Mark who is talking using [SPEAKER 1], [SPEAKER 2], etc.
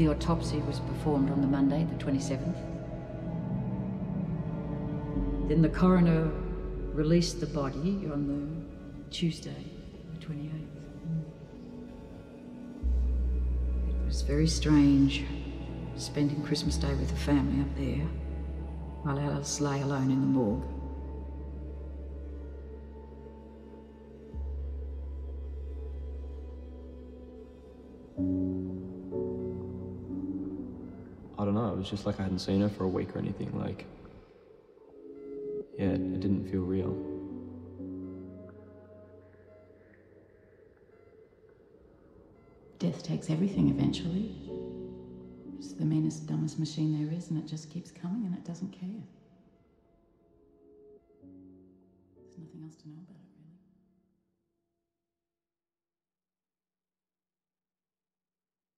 [SPEAKER 1] The autopsy was performed on the Monday, the 27th. Then the coroner released the body on the Tuesday, the 28th. It was very strange spending Christmas Day with the family up there while Alice lay alone in the morgue.
[SPEAKER 2] I don't know, it was just like I hadn't seen her for a week or anything. Like, yeah, it didn't feel real.
[SPEAKER 1] Death takes everything eventually. It's the meanest, dumbest machine there is, and it just keeps coming and it doesn't care. There's nothing else to know about it.